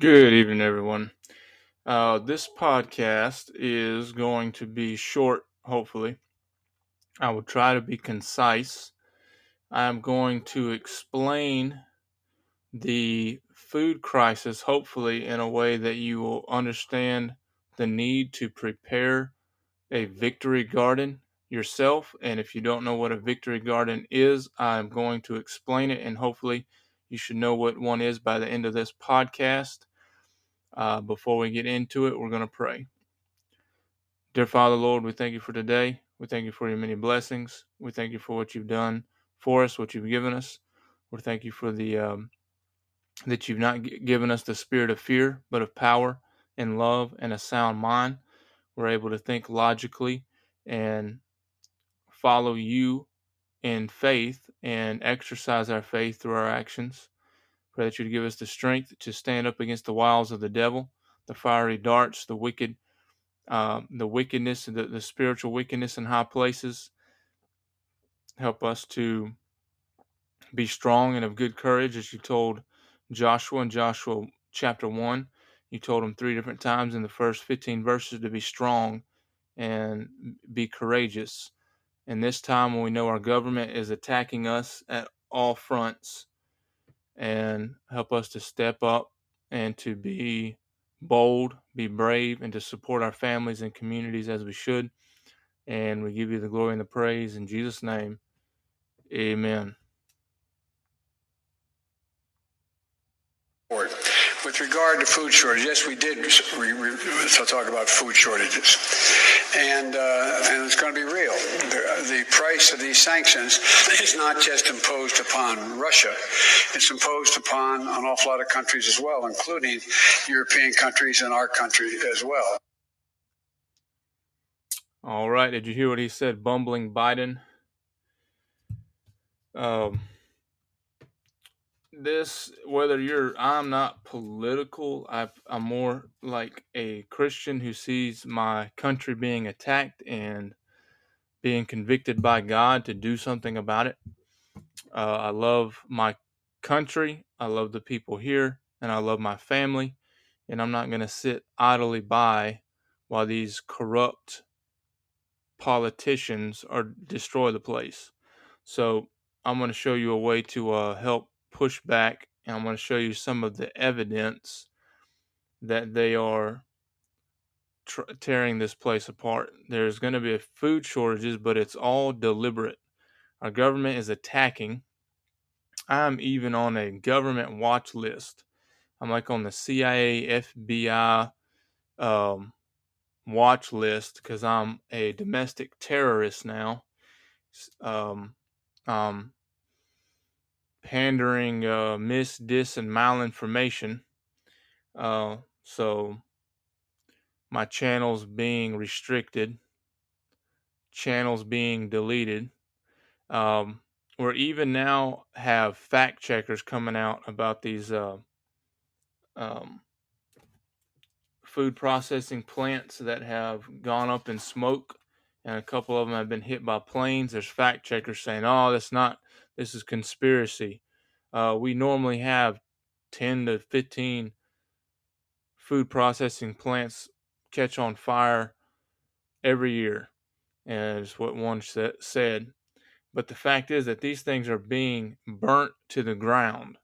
Good evening, everyone. Uh, this podcast is going to be short, hopefully. I will try to be concise. I'm going to explain the food crisis, hopefully, in a way that you will understand the need to prepare a victory garden yourself. And if you don't know what a victory garden is, I'm going to explain it, and hopefully, you should know what one is by the end of this podcast. Uh, before we get into it, we're going to pray. Dear Father, Lord, we thank you for today. We thank you for your many blessings. We thank you for what you've done for us, what you've given us. We thank you for the um, that you've not g- given us the spirit of fear, but of power and love and a sound mind. We're able to think logically and follow you in faith and exercise our faith through our actions. Pray that you'd give us the strength to stand up against the wiles of the devil, the fiery darts, the wicked, uh, the wickedness, the, the spiritual wickedness in high places. Help us to be strong and of good courage, as you told Joshua in Joshua chapter 1. You told him three different times in the first 15 verses to be strong and be courageous. And this time, when we know our government is attacking us at all fronts, and help us to step up and to be bold, be brave, and to support our families and communities as we should. And we give you the glory and the praise in Jesus' name. Amen. With regard to food shortage, yes, we did we, we, so talk about food shortages, and uh, and it's going to be real. The, the price of these sanctions is not just imposed upon Russia; it's imposed upon an awful lot of countries as well, including European countries and our country as well. All right. Did you hear what he said? Bumbling Biden. Um, this whether you're i'm not political i i'm more like a christian who sees my country being attacked and being convicted by god to do something about it. Uh, i love my country i love the people here and i love my family and i'm not going to sit idly by while these corrupt politicians are destroy the place. So i'm going to show you a way to uh, help push back and I'm going to show you some of the evidence that they are tr- tearing this place apart. There's going to be food shortages, but it's all deliberate. Our government is attacking. I'm even on a government watch list. I'm like on the CIA, FBI um, watch list because I'm a domestic terrorist now. Um, um, pandering uh, mis, dis, and malinformation. Uh, so my channels being restricted, channels being deleted. Um, or even now have fact checkers coming out about these uh, um, food processing plants that have gone up in smoke, and a couple of them have been hit by planes. There's fact checkers saying, "Oh, that's not. This is conspiracy." Uh, we normally have 10 to 15 food processing plants catch on fire every year, it's what one said. But the fact is that these things are being burnt to the ground,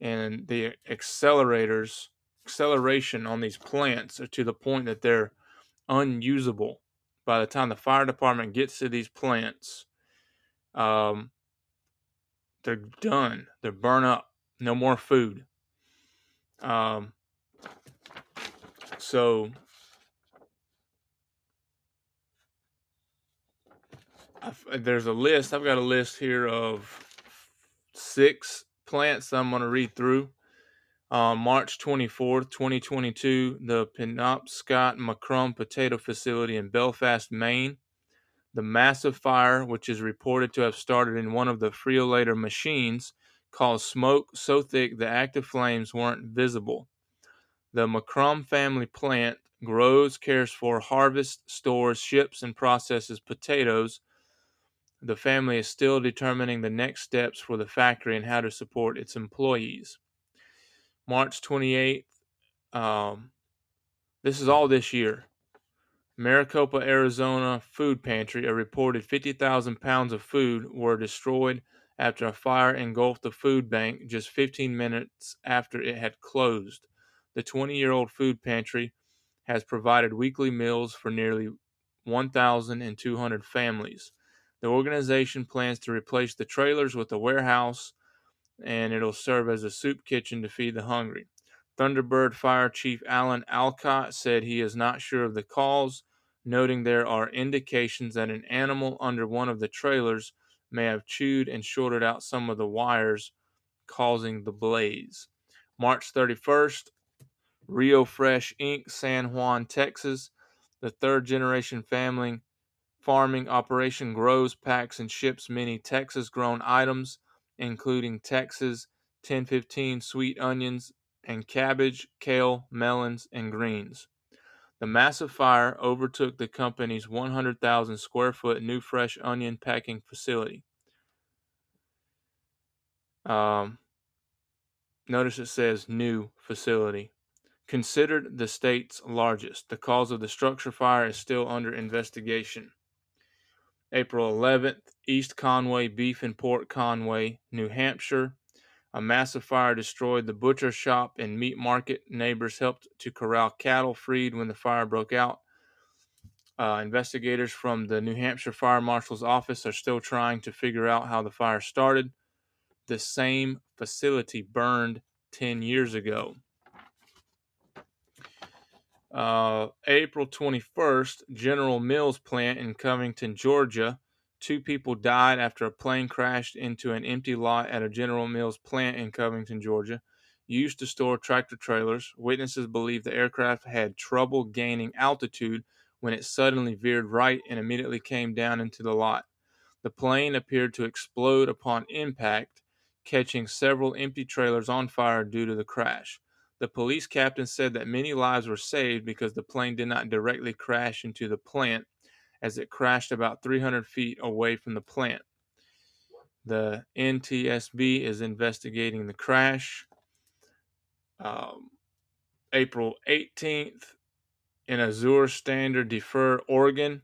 and the accelerators acceleration on these plants are to the point that they're unusable by the time the fire department gets to these plants um, they're done. They're burnt up. No more food. Um, so I've, there's a list. I've got a list here of six plants i'm going to read through. On March 24th, 2022, the Penobscot McCrum Potato Facility in Belfast, Maine. The massive fire, which is reported to have started in one of the Fryolator machines, caused smoke so thick the active flames weren't visible. The McCrum family plant grows, cares for, harvests, stores, ships, and processes potatoes. The family is still determining the next steps for the factory and how to support its employees. March 28th, Um, this is all this year. Maricopa, Arizona food pantry, a reported 50,000 pounds of food were destroyed after a fire engulfed the food bank just 15 minutes after it had closed. The 20 year old food pantry has provided weekly meals for nearly 1,200 families. The organization plans to replace the trailers with a warehouse and it'll serve as a soup kitchen to feed the hungry. Thunderbird Fire Chief Alan Alcott said he is not sure of the cause, noting there are indications that an animal under one of the trailers may have chewed and shorted out some of the wires, causing the blaze. March 31st, Rio Fresh Inc., San Juan, Texas. The third generation family farming operation grows, packs, and ships many Texas grown items, including Texas 1015 sweet onions and cabbage, kale, melons, and greens. The massive fire overtook the company's 100,000 square foot new fresh onion packing facility. Um, notice it says new facility. Considered the state's largest. The cause of the structure fire is still under investigation. April 11th, East Conway Beef and Pork Conway, New Hampshire. A massive fire destroyed the butcher shop and meat market. Neighbors helped to corral cattle freed when the fire broke out. Uh, investigators from the New Hampshire Fire Marshal's office are still trying to figure out how the fire started. The same facility burned 10 years ago. Uh, April 21st, General Mills plant in Covington, Georgia. Two people died after a plane crashed into an empty lot at a General Mills plant in Covington, Georgia, used to store tractor trailers. Witnesses believe the aircraft had trouble gaining altitude when it suddenly veered right and immediately came down into the lot. The plane appeared to explode upon impact, catching several empty trailers on fire due to the crash. The police captain said that many lives were saved because the plane did not directly crash into the plant, as it crashed about 300 feet away from the plant. The NTSB is investigating the crash. Um, April 18th, in Azure Standard Dufur, Oregon,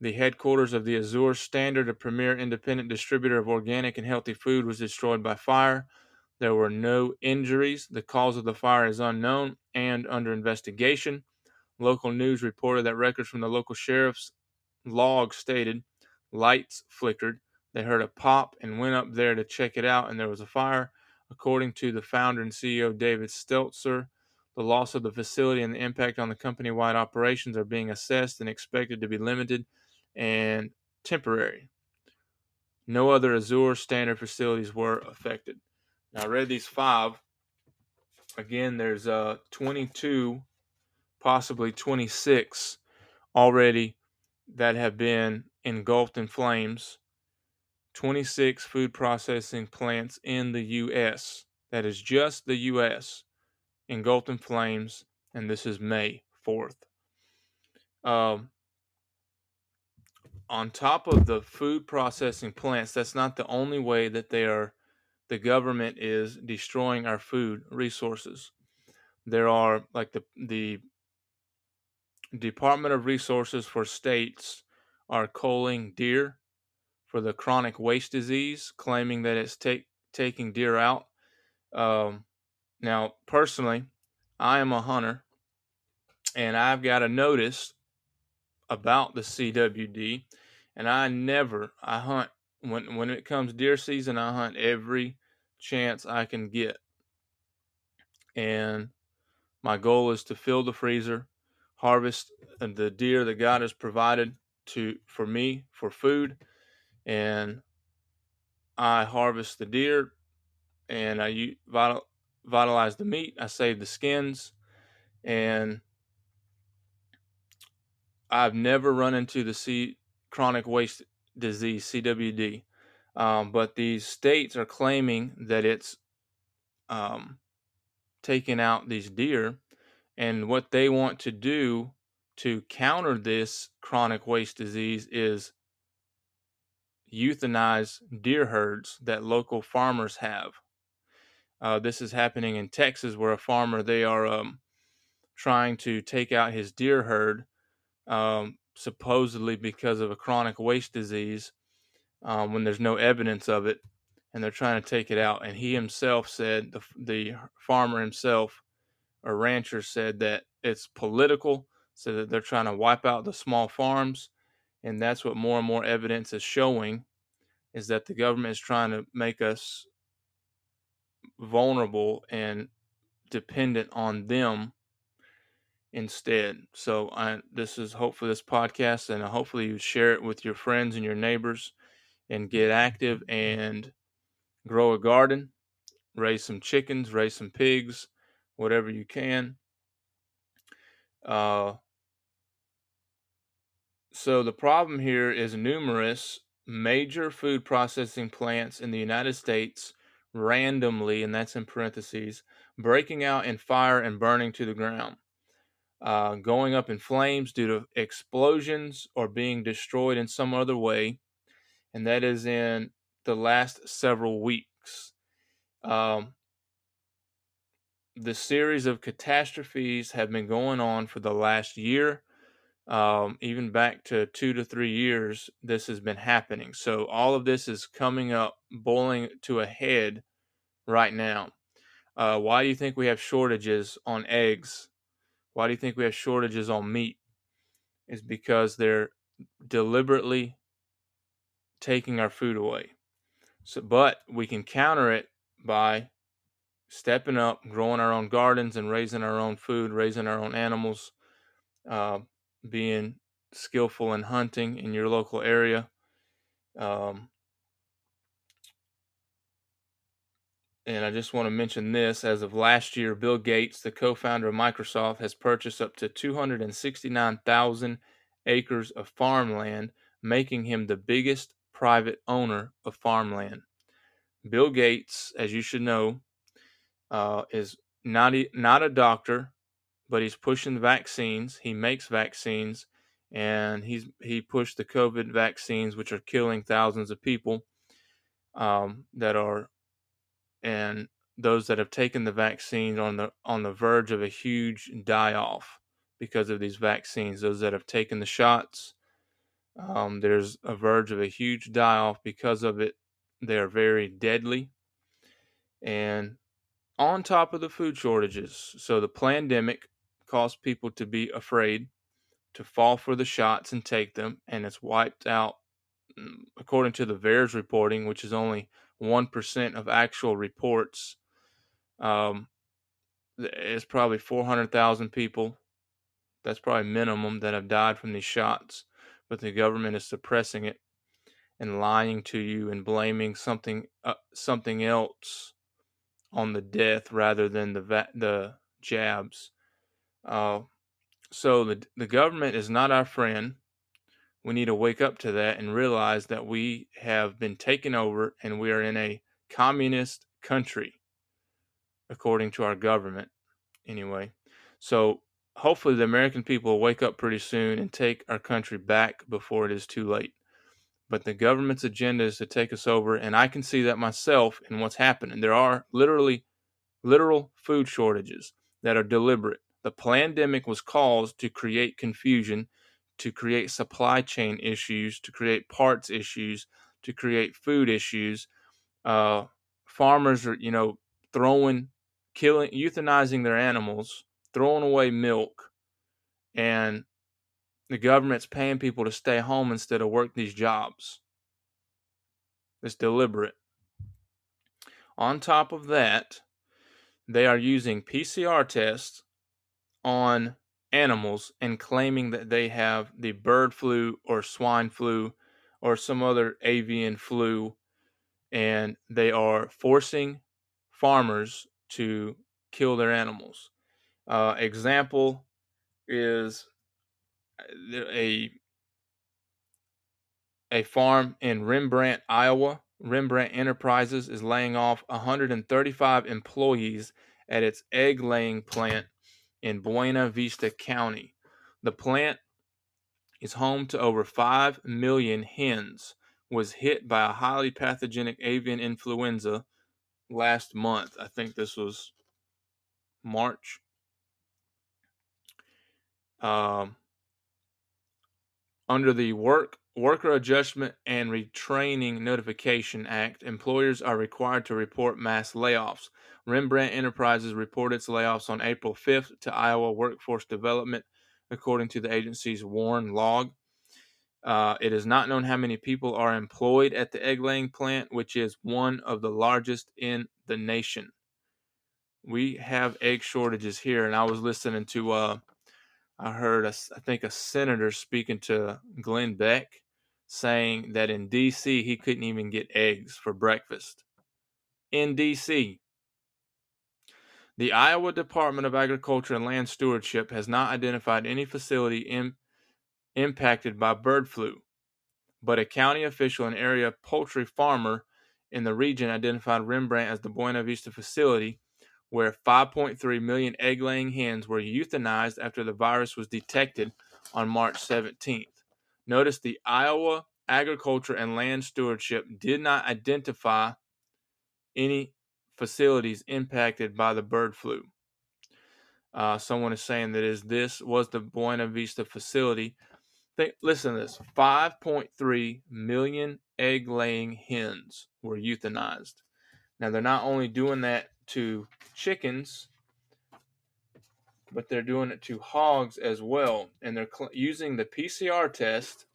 the headquarters of the Azure Standard, a premier independent distributor of organic and healthy food, was destroyed by fire. There were no injuries. The cause of the fire is unknown and under investigation. Local news reported that records from the local sheriff's log stated lights flickered. They heard a pop and went up there to check it out, and there was a fire. According to the founder and CEO David Stelzer, the loss of the facility and the impact on the company wide operations are being assessed and expected to be limited and temporary. No other Azure standard facilities were affected. Now, I read these five. Again, there's uh, 22, possibly 26 already that have been engulfed in flames. 26 food processing plants in the U.S. That is just the U.S. engulfed in flames, and this is May 4th. Um, on top of the food processing plants, that's not the only way that they are the government is destroying our food resources. There are like the the Department of Resources for states are culling deer for the chronic waste disease, claiming that it's take, taking deer out. Um, now, personally, I am a hunter, and I've got a notice about the CWD, and I never I hunt when when it comes deer season, I hunt every chance I can get. And my goal is to fill the freezer, harvest the deer that God has provided to for me for food, and I harvest the deer, and I vital, vitalize the meat. I save the skins, and I've never run into the C chronic waste disease CWD. Um, but these states are claiming that it's um, taking out these deer, and what they want to do to counter this chronic waste disease is euthanize deer herds that local farmers have. Uh, this is happening in Texas, where a farmer they are um, trying to take out his deer herd, um, supposedly because of a chronic waste disease, um, when there's no evidence of it, and they're trying to take it out. And he himself said, the, the farmer himself, or rancher said that it's political, so that they're trying to wipe out the small farms, and that's what more and more evidence is showing, is that the government is trying to make us vulnerable and dependent on them instead. So I, this is hopefully this podcast, and hopefully you share it with your friends and your neighbors, and get active and grow a garden, raise some chickens, raise some pigs, whatever you can. Uh, so the problem here is numerous major food processing plants in the United States randomly, and that's in parentheses, breaking out in fire and burning to the ground, uh, going up in flames due to explosions or being destroyed in some other way, and that is in the last several weeks. Um, the series of catastrophes have been going on for the last year. Um, even back to two to three years, this has been happening. So all of this is coming up, boiling to a head right now. Uh, why do you think we have shortages on eggs? Why do you think we have shortages on meat? Is because they're deliberately taking our food away. So, but we can counter it by stepping up, growing our own gardens, and raising our own food, raising our own animals, uh, being skillful in hunting in your local area. Um, and I just want to mention this as of last year, Bill Gates, the co founder of Microsoft, has purchased up to 269,000 acres of farmland, making him the biggest private owner of farmland. Bill Gates, as you should know, uh, is not a, not a doctor, but he's pushing vaccines. He makes vaccines, and he's he pushed the COVID vaccines, which are killing thousands of people um, that are, and those that have taken the vaccines on the on the verge of a huge die off because of these vaccines. Those that have taken the shots, um, there's a verge of a huge die off because of it. They are very deadly, and on top of the food shortages. So the pandemic caused people to be afraid to fall for the shots and take them, and it's wiped out, mm, according to the VAERS reporting, which is only 1% of actual reports. Um, it's probably 400,000 people. That's probably minimum that have died from these shots, but the government is suppressing it and lying to you and blaming something uh, something else on the death rather than the va- the jabs. Uh, so the the government is not our friend. We need to wake up to that and realize that we have been taken over and we are in a communist country, according to our government. Anyway, so hopefully the American people will wake up pretty soon and take our country back before it is too late. But the government's agenda is to take us over, and I can see that myself in what's happening. There are literally literal food shortages that are deliberate. The pandemic was caused to create confusion, to create supply chain issues, to create parts issues, to create food issues. Uh, farmers are, you know, throwing, killing, euthanizing their animals, throwing away milk, and the government's paying people to stay home instead of work these jobs. It's deliberate. On top of that, they are using PCR tests on animals and claiming that they have the bird flu or swine flu or some other avian flu, and they are forcing farmers to kill their animals. Uh, example is a a farm in Rembrandt, Iowa. Rembrandt Enterprises is laying off 135 employees at its egg laying plant in Buena Vista County. The plant is home to over 5 million hens, was hit by a highly pathogenic avian influenza last month. I think this was March Um, under the Work Worker Adjustment and Retraining Notification Act, employers are required to report mass layoffs. Rembrandt Enterprises reported its layoffs on April 5th to Iowa Workforce Development, according to the agency's WARN log. Uh, it is not known how many people are employed at the egg laying plant, which is one of the largest in the nation. We have egg shortages here, and I was listening to, uh, I heard, a, I think, a senator speaking to Glenn Beck saying that in D.C. he couldn't even get eggs for breakfast. In D.C., the Iowa Department of Agriculture and Land Stewardship has not identified any facility in, impacted by bird flu, but a county official and area poultry farmer in the region identified Rembrandt as the Buena Vista facility where 5.3 million egg laying hens were euthanized after the virus was detected on March 17th. Notice the Iowa Agriculture and Land Stewardship did not identify any facilities impacted by the bird flu. Uh, someone is saying that is this was the Buena Vista facility. Think, listen to this: 5.3 million egg-laying hens were euthanized. Now they're not only doing that to chickens, but they're doing it to hogs as well, and they're cl- using the PCR test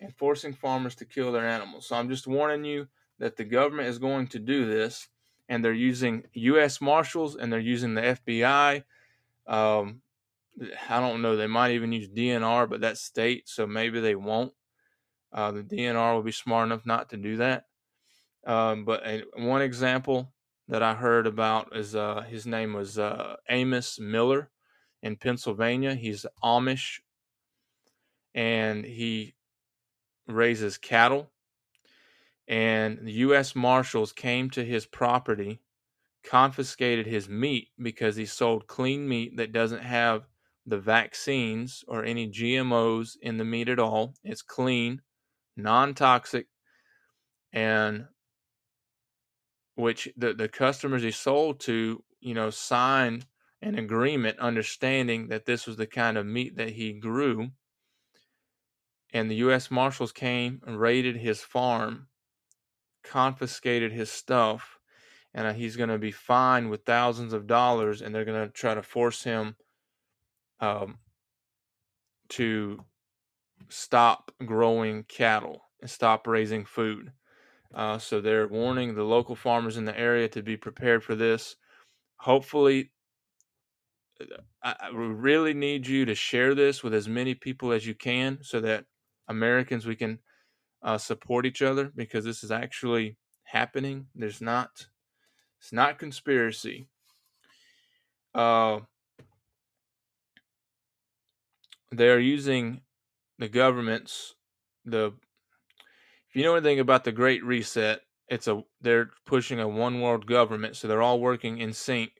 and forcing farmers to kill their animals. So I'm just warning you that the government is going to do this and they're using U.S. Marshals and they're using the FBI. Um, I don't know. They might even use DNR, but that's state, so maybe they won't. Uh, the DNR will be smart enough not to do that. Um, but a, one example that I heard about is uh, his name was uh, Amos Miller in Pennsylvania. He's Amish and he raises cattle and the U.S. Marshals came to his property, confiscated his meat because he sold clean meat that doesn't have the vaccines or any GMOs in the meat at all. It's clean, non toxic, and which the, the customers he sold to, you know, signed an agreement understanding that this was the kind of meat that he grew. And the U.S. Marshals came and raided his farm confiscated his stuff and uh, he's going to be fined with thousands of dollars and they're going to try to force him um, to stop growing cattle and stop raising food uh, so they're warning the local farmers in the area to be prepared for this hopefully I, I really need you to share this with as many people as you can so that americans we can uh, support each other because this is actually happening. There's not, it's not conspiracy. Uh, they're using the government's the. If you know anything about the Great Reset, it's a they're pushing a one world government, so they're all working in sync.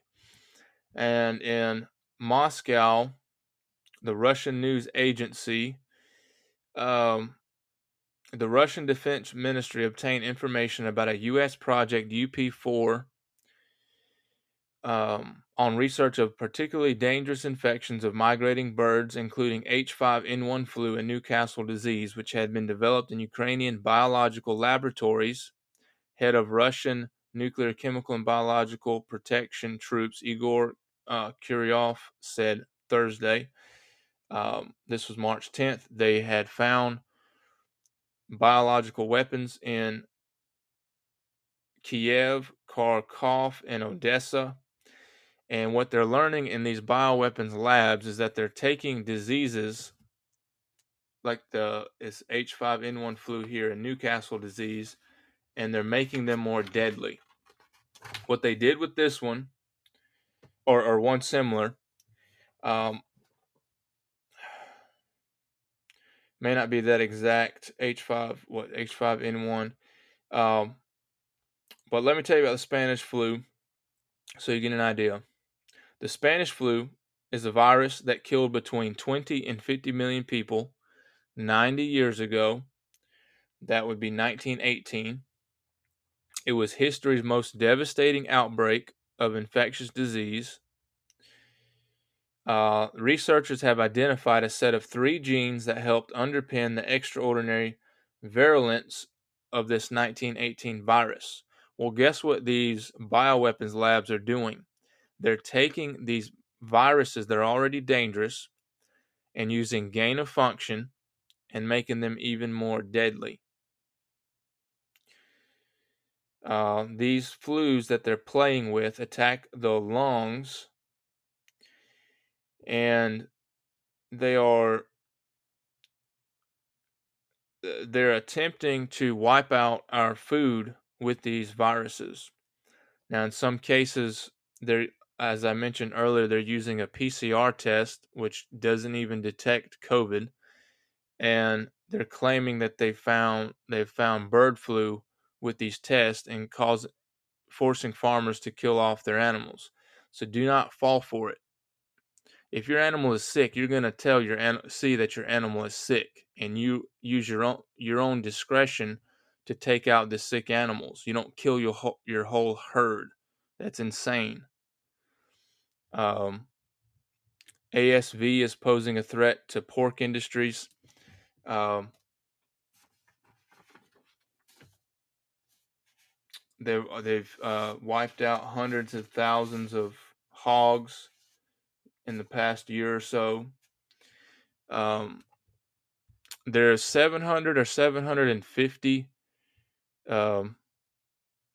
And in Moscow, the Russian news agency um, the Russian Defense Ministry obtained information about a U.S. project UP4 um, on research of particularly dangerous infections of migrating birds, including H5N1 flu and Newcastle disease, which had been developed in Ukrainian biological laboratories. Head of Russian Nuclear, Chemical, and Biological Protection Troops Igor uh, said Thursday. Um, this was March 10th. They had found biological weapons in Kiev, Kharkov, and Odessa. And what they're learning in these bioweapons labs is that they're taking diseases like the it's H5N1 flu here and Newcastle disease, and they're making them more deadly. What they did with this one, or, or one similar, um, may not be that exact H5 what H5N1 um, but let me tell you about the Spanish flu so you get an idea. The Spanish flu is a virus that killed between 20 and 50 million people 90 years ago. That would be 1918. It was history's most devastating outbreak of infectious disease. uh, researchers have identified a set of three genes that helped underpin the extraordinary virulence of this 1918 virus. Well, guess what these bioweapons labs are doing? They're taking these viruses that are already dangerous and using gain of function and making them even more deadly. Uh, these flus that they're playing with attack the lungs and they are they're attempting to wipe out our food with these viruses. Now, in some cases, they're as I mentioned earlier, they're using a PCR test which doesn't even detect COVID, and they're claiming that they found they've found bird flu with these tests and cause forcing farmers to kill off their animals. So do not fall for it if your animal is sick, you're going to tell your see that your animal is sick, and you use your own your own discretion to take out the sick animals. You don't kill your whole, your whole herd. That's insane. Um, ASV is posing a threat to pork industries. Um, they've they've uh, wiped out hundreds of thousands of hogs in the past year or so. Um, there's 700 or 750 um,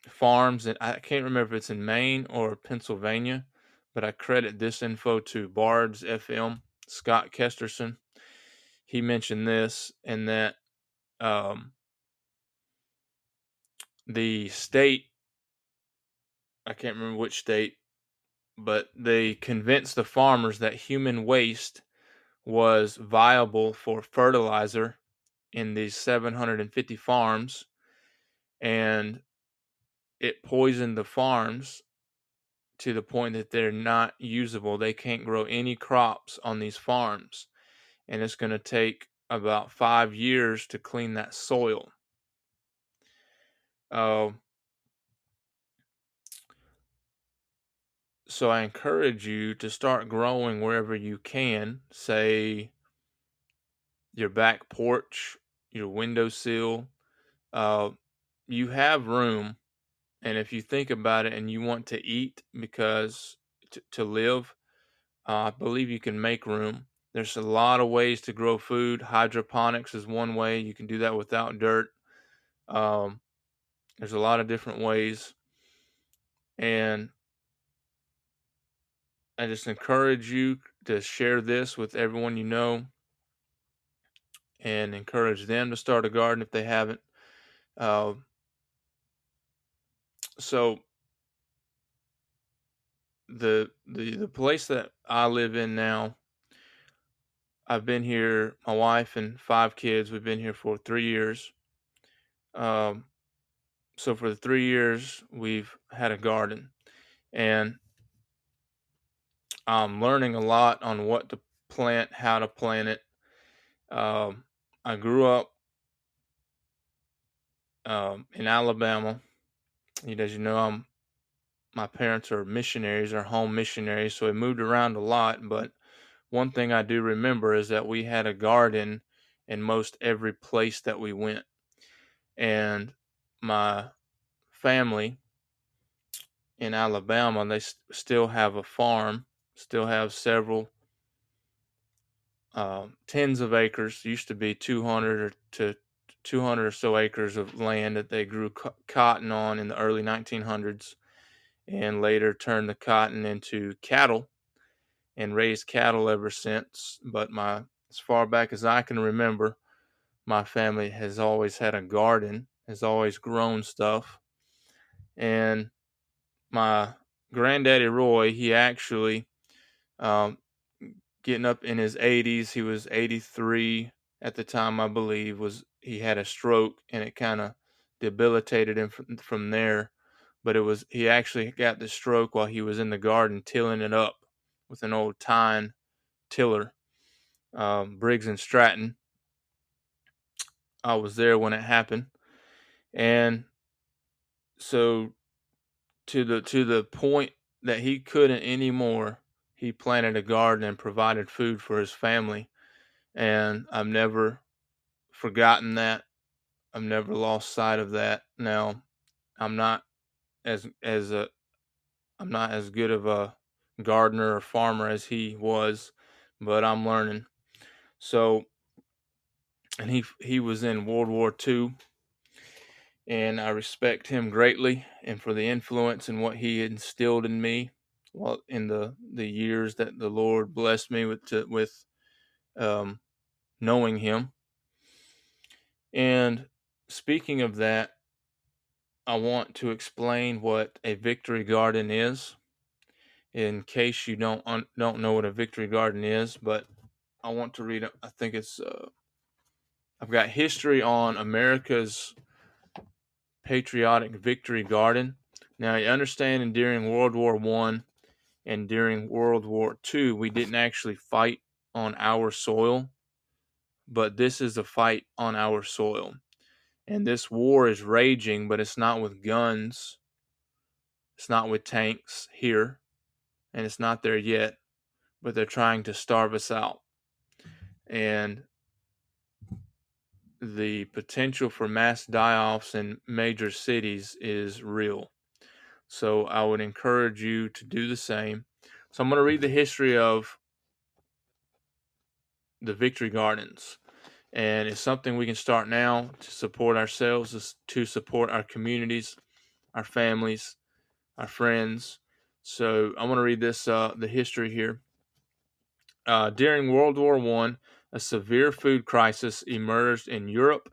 farms, and I can't remember if it's in Maine or Pennsylvania, but I credit this info to Bards FM, Scott Kesterson. He mentioned this and that um, the state, I can't remember which state, but they convinced the farmers that human waste was viable for fertilizer in these 750 farms and it poisoned the farms to the point that they're not usable. They can't grow any crops on these farms. And it's going to take about five years to clean that soil. Uh, so I encourage you to start growing wherever you can, say your back porch, your windowsill. Uh, you have room, and if you think about it and you want to eat because to, to live, uh, I believe you can make room. There's a lot of ways to grow food. Hydroponics is one way. You can do that without dirt. Um, there's a lot of different ways. And I just encourage you to share this with everyone you know and encourage them to start a garden if they haven't. Uh, so the the the place that I live in now, I've been here. My wife and five kids. We've been here for three years. Um, so for the three years, we've had a garden, and I'm learning a lot on what to plant, how to plant it. Um, I grew up um, in Alabama. As you know, I'm my parents are missionaries, are home missionaries, so we moved around a lot. But one thing I do remember is that we had a garden in most every place that we went, and my family in Alabama they st- still have a farm still have several uh, tens of acres. Used to be 200 or to 200 or so acres of land that they grew co- cotton on in the early 1900s, and later turned the cotton into cattle and raised cattle ever since. But my as far back as I can remember, my family has always had a garden, has always grown stuff, and my granddaddy Roy, he actually um, getting up in his 80s. He was 83 at the time, I believe. Was he had a stroke and it kind of debilitated him from, from there. But it was he actually got the stroke while he was in the garden tilling it up with an old tine tiller, um, Briggs and Stratton. I was there when it happened, and so to the to the point that he couldn't anymore he planted a garden and provided food for his family. And I've never forgotten that. I've never lost sight of that. Now, I'm not as as a I'm not as good of a gardener or farmer as he was, but I'm learning. So, and he he was in World War II, and I respect him greatly and for the influence and what he instilled in me while in the the years that the Lord blessed me with to, with um, knowing Him. And speaking of that, I want to explain what a victory garden is, in case you don't un- don't know what a victory garden is. But I want to read. I think it's. Uh, I've got history on America's patriotic victory garden. Now you understand, during World War One and during World War 2, we didn't actually fight on our soil, but this is a fight on our soil. And this war is raging, but it's not with guns, it's not with tanks here, and it's not there yet, but they're trying to starve us out. And the potential for mass die offs in major cities is real. So I would encourage you to do the same. So I'm going to read the history of the Victory Gardens. And it's something we can start now to support ourselves, to support our communities, our families, our friends. So I want to read this, uh, the history here. Uh, during World War One, a severe food crisis emerged in Europe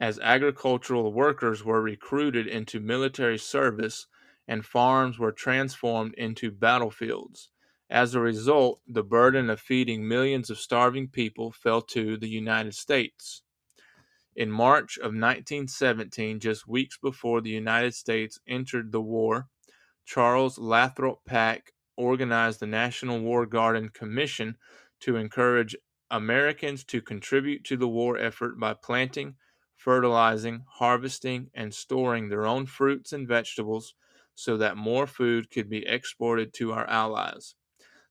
as agricultural workers were recruited into military service and farms were transformed into battlefields. As a result, the burden of feeding millions of starving people fell to the United States. In March of 1917, just weeks before the United States entered the war, Charles Lathrop Pack organized the National War Garden Commission to encourage Americans to contribute to the war effort by planting, fertilizing, harvesting, and storing their own fruits and vegetables so that more food could be exported to our allies.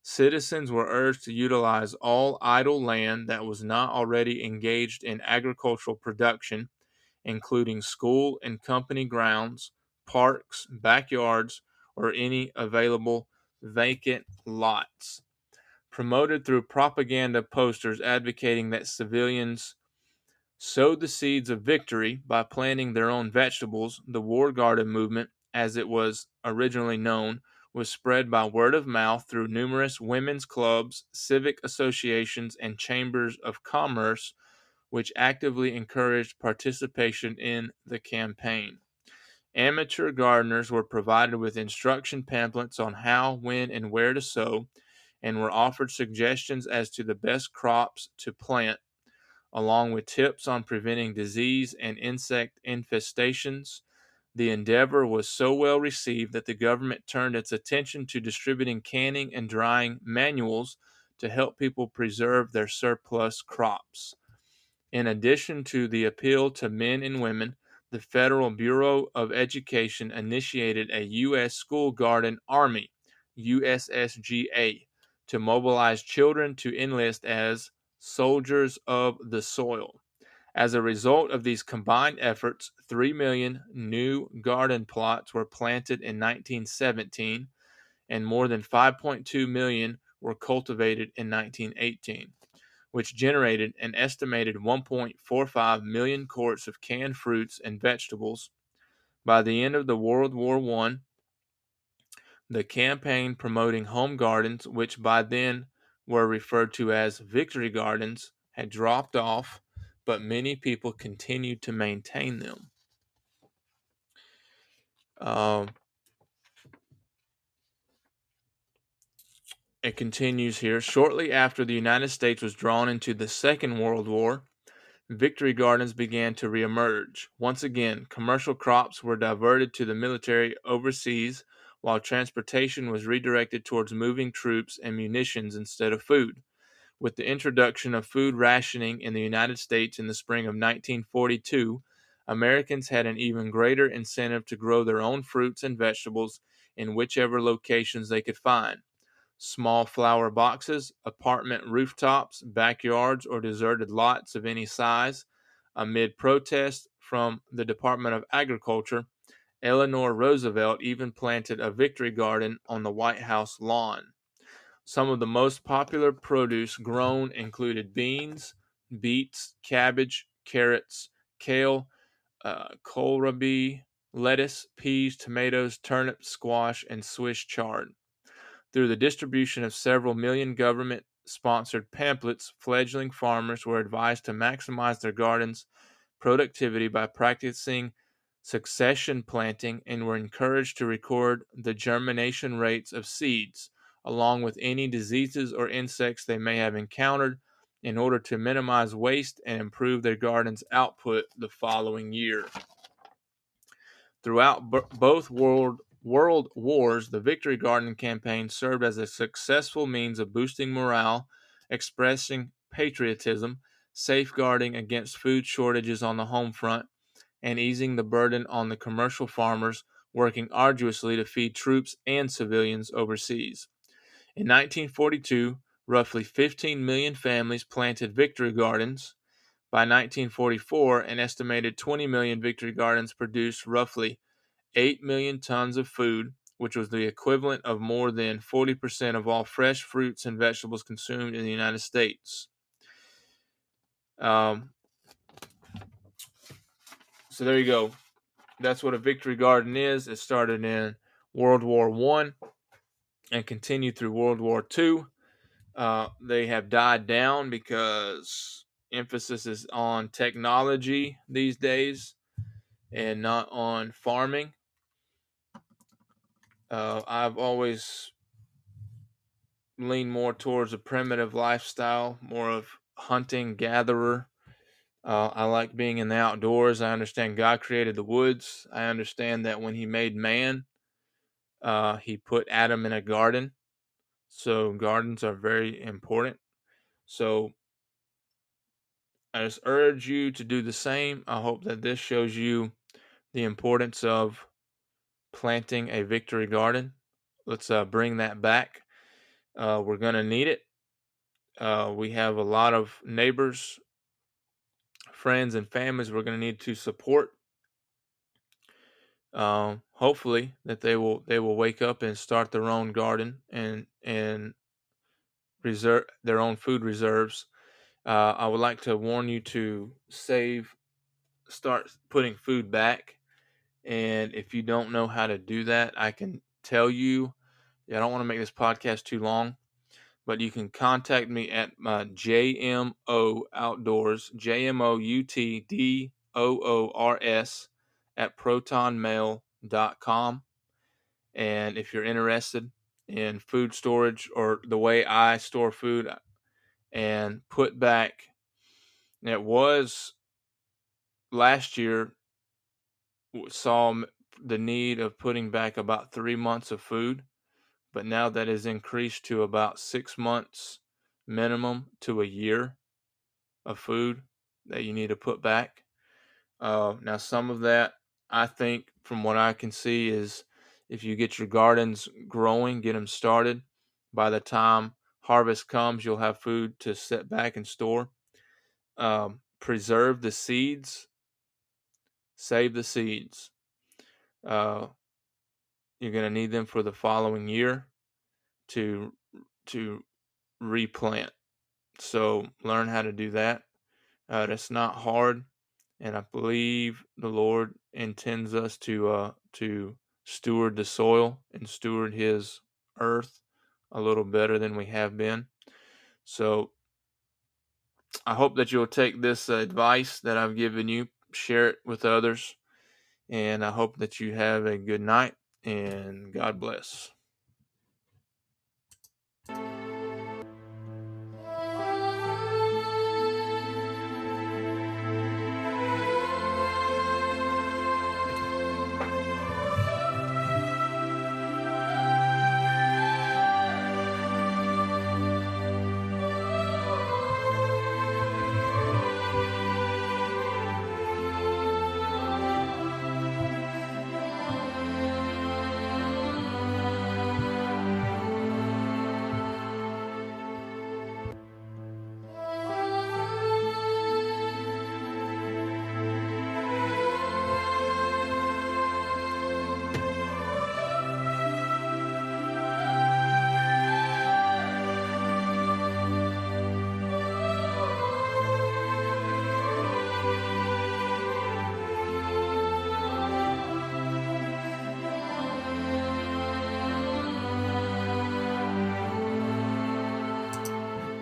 Citizens were urged to utilize all idle land that was not already engaged in agricultural production, including school and company grounds, parks, backyards, or any available vacant lots. Promoted through propaganda posters advocating that civilians sowed the seeds of victory by planting their own vegetables, the War Garden movement as it was originally known, was spread by word of mouth through numerous women's clubs, civic associations, and chambers of commerce, which actively encouraged participation in the campaign. Amateur gardeners were provided with instruction pamphlets on how, when, and where to sow, and were offered suggestions as to the best crops to plant, along with tips on preventing disease and insect infestations, the endeavor was so well received that the government turned its attention to distributing canning and drying manuals to help people preserve their surplus crops. In addition to the appeal to men and women, the Federal Bureau of Education initiated a U.S. School Garden Army, USSGA, to mobilize children to enlist as soldiers of the soil. As a result of these combined efforts, 3 million new garden plots were planted in 1917 and more than 5.2 million were cultivated in 1918, which generated an estimated 1.45 million quarts of canned fruits and vegetables. By the end of the World War I, the campaign promoting home gardens, which by then were referred to as victory gardens, had dropped off but many people continued to maintain them. Um, it continues here. Shortly after the United States was drawn into the Second World War, victory gardens began to reemerge. Once again, commercial crops were diverted to the military overseas, while transportation was redirected towards moving troops and munitions instead of food. With the introduction of food rationing in the United States in the spring of 1942, Americans had an even greater incentive to grow their own fruits and vegetables in whichever locations they could find. small flower boxes, apartment rooftops, backyards, or deserted lots of any size. Amid protests from the Department of Agriculture, Eleanor Roosevelt even planted a victory garden on the White House lawn. Some of the most popular produce grown included beans, beets, cabbage, carrots, kale, uh, kohlrabi, lettuce, peas, tomatoes, turnips, squash, and Swiss chard. Through the distribution of several million government sponsored pamphlets, fledgling farmers were advised to maximize their gardens' productivity by practicing succession planting and were encouraged to record the germination rates of seeds, along with any diseases or insects they may have encountered, in order to minimize waste and improve their garden's output the following year. Throughout b- both world world wars, the Victory Garden campaign served as a successful means of boosting morale, expressing patriotism, safeguarding against food shortages on the home front, and easing the burden on the commercial farmers working arduously to feed troops and civilians overseas. In 1942, roughly 15 million families planted victory gardens. By 1944, an estimated 20 million victory gardens produced roughly 8 million tons of food, which was the equivalent of more than 40% of all fresh fruits and vegetables consumed in the United States. Um, so there you go. That's what a victory garden is. It started in World War One and continued through World War II. Uh, they have died down because emphasis is on technology these days and not on farming. Uh, I've always leaned more towards a primitive lifestyle, more of hunting, gatherer. Uh, I like being in the outdoors. I understand God created the woods. I understand that when He made man, uh, He put Adam in a garden. So gardens are very important. So I just urge you to do the same. I hope that this shows you the importance of planting a victory garden. Let's uh, bring that back. Uh, we're going to need it. Uh, we have a lot of neighbors, friends, and families we're going to need to support. Um, hopefully that they will they will wake up and start their own garden and and reserve their own food reserves. Uh, I would like to warn you to save, start putting food back and if you don't know how to do that, I can tell you. I don't want to make this podcast too long, but you can contact me at my JMO Outdoors, J M O U T D O O R S, at protonmail.com. Com and if you're interested in food storage or the way I store food and put back, it was last year saw the need of putting back about three months of food, but now that is increased to about six months minimum to a year of food that you need to put back. Uh, now, some of that, I think, from what I can see, is if you get your gardens growing, get them started, by the time harvest comes, you'll have food to set back and store. Um, preserve the seeds save the seeds. Uh, you're going to need them for the following year to to replant. So learn how to do that. Uh, that's not hard, and I believe the Lord intends us to uh, to steward the soil and steward His earth a little better than we have been. So I hope that you'll take this advice that I've given you, share it with others. And I hope that you have a good night and God bless.